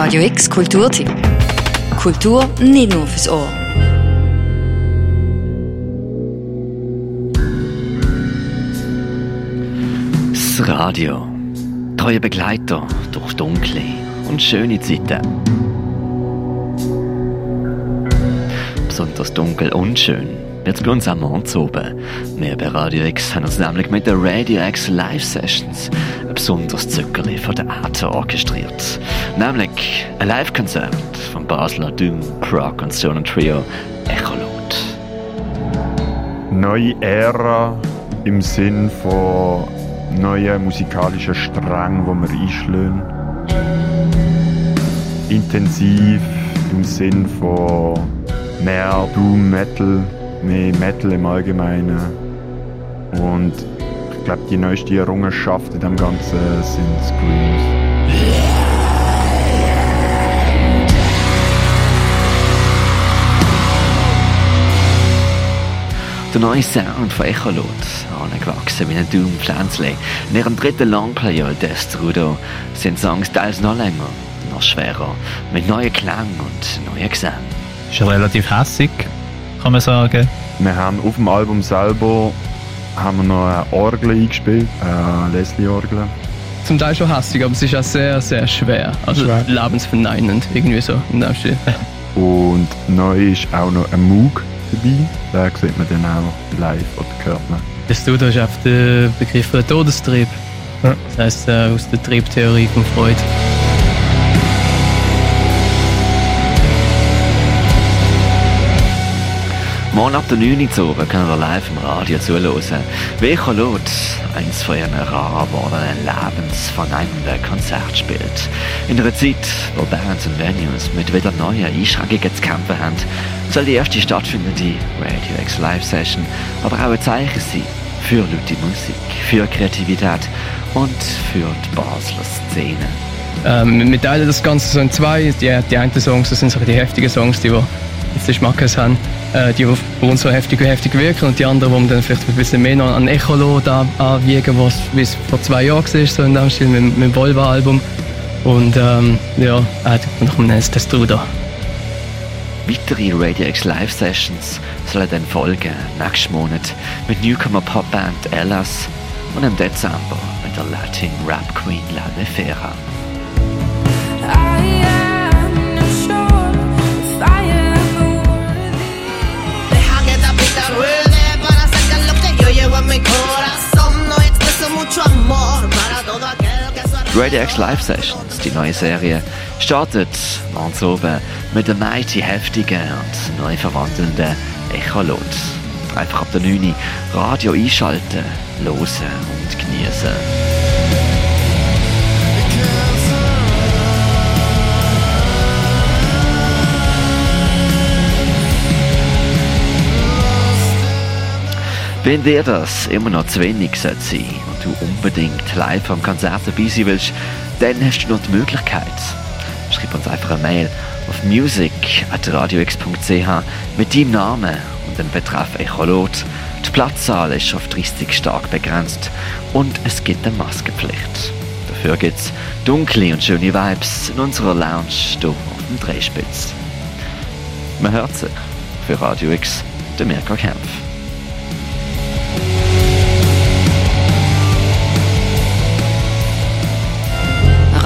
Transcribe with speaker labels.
Speaker 1: Radio X Kulturtipp. Kultur nicht nur fürs Ohr.
Speaker 2: Das Radio. Treue Begleiter durch dunkle und schöne Zeiten. Besonders dunkel und schön wird's bei uns am oben. Wir bei Radio X haben uns nämlich mit der Radio X Live Sessions ein besonderes Zückerli von der Arte orchestriert. Nämlich ein Live-Konzert vom Basler Doom, Prog und Stone Trio Echolot.
Speaker 3: Neue Ära im Sinn von neuen musikalischen Strängen, die wir einschlagen. Intensiv im Sinn von mehr Doom Metal, mehr Metal im Allgemeinen. Und ich glaube, die neueste Errungenschaft in dem Ganzen sind Screams.
Speaker 2: Der neue Sound von Echolot, angewachsen wie ein Doom-Pflänzli. In ihrem dritten Longplayer Destrudo sind Songs teils noch länger, noch schwerer, mit neuen Klängen und neuen Gesängen.
Speaker 4: Ist relativ hässig, kann man sagen.
Speaker 3: Wir haben auf dem Album selber haben wir noch eine Orgel eingespielt, eine Leslie-Orgel.
Speaker 5: Zum Teil schon hässig, aber es ist auch sehr, sehr schwer. Also
Speaker 3: Schwer.
Speaker 5: lebensverneinend, irgendwie so in dem Stil.
Speaker 3: Und neu ist auch noch ein Moog dabei. Den sieht man dann auch live oder hört man.
Speaker 5: Das Studio ist auf den Begriff Todestrieb.
Speaker 3: Ja.
Speaker 5: Das heisst, äh, aus der Triebtheorie von Freud.
Speaker 2: Morgen ab der 9 Uhr oben können wir live im Radio zuhören. Wie Echolot eins von ihren rar gewordenen lebensverneinenden Konzert spielt. In einer Zeit, wo Bands und Venues mit wieder neuen Einschränkungen zu kämpfen haben, soll die erste stattfindende Radio X Live Session aber auch ein Zeichen sein für laute Musik, für Kreativität und für die Basler Szene.
Speaker 5: Ähm, wir teilen das Ganze so in zwei. Die, die einen Songs, das sind so die heftigen Songs, die wir jetzt den Schmackes haben, äh, die auf uns so heftig und heftig wirken und die anderen, wo wir dann vielleicht ein bisschen mehr noch an Echolot an- anwiegen, was wie es vor zwei Jahren war, so in dem Stil mit, mit dem Volvo-Album. Und ähm, ja, äh, ein Testrudo.
Speaker 2: Weitere Radio X Live Sessions sollen dann folgen, nächsten Monat mit Newcomer Popband Ellas und im Dezember mit der Latin Rap Queen La Nefera. Radio X Live Sessions, die neue Serie, startet morgens oben mit der mighty heftigen und neu verwandelnden Echolot. Einfach ab der 9 Uhr Radio einschalten, hören und genießen. Wenn dir das immer noch zu wenig sollte sein und du unbedingt live am Konzert dabei sein willst, dann hast du noch die Möglichkeit. Schreib uns einfach eine Mail auf music.radiox.ch mit deinem Namen und dem Betreff Echolot. Die Platzzahl ist auf 30 stark begrenzt und es gibt eine Maskenpflicht. Dafür gibt es dunkle und schöne Vibes in unserer Lounge hier auf dem Drehspitz. Man hört sich. Für Radio X, der Mirko Kempf.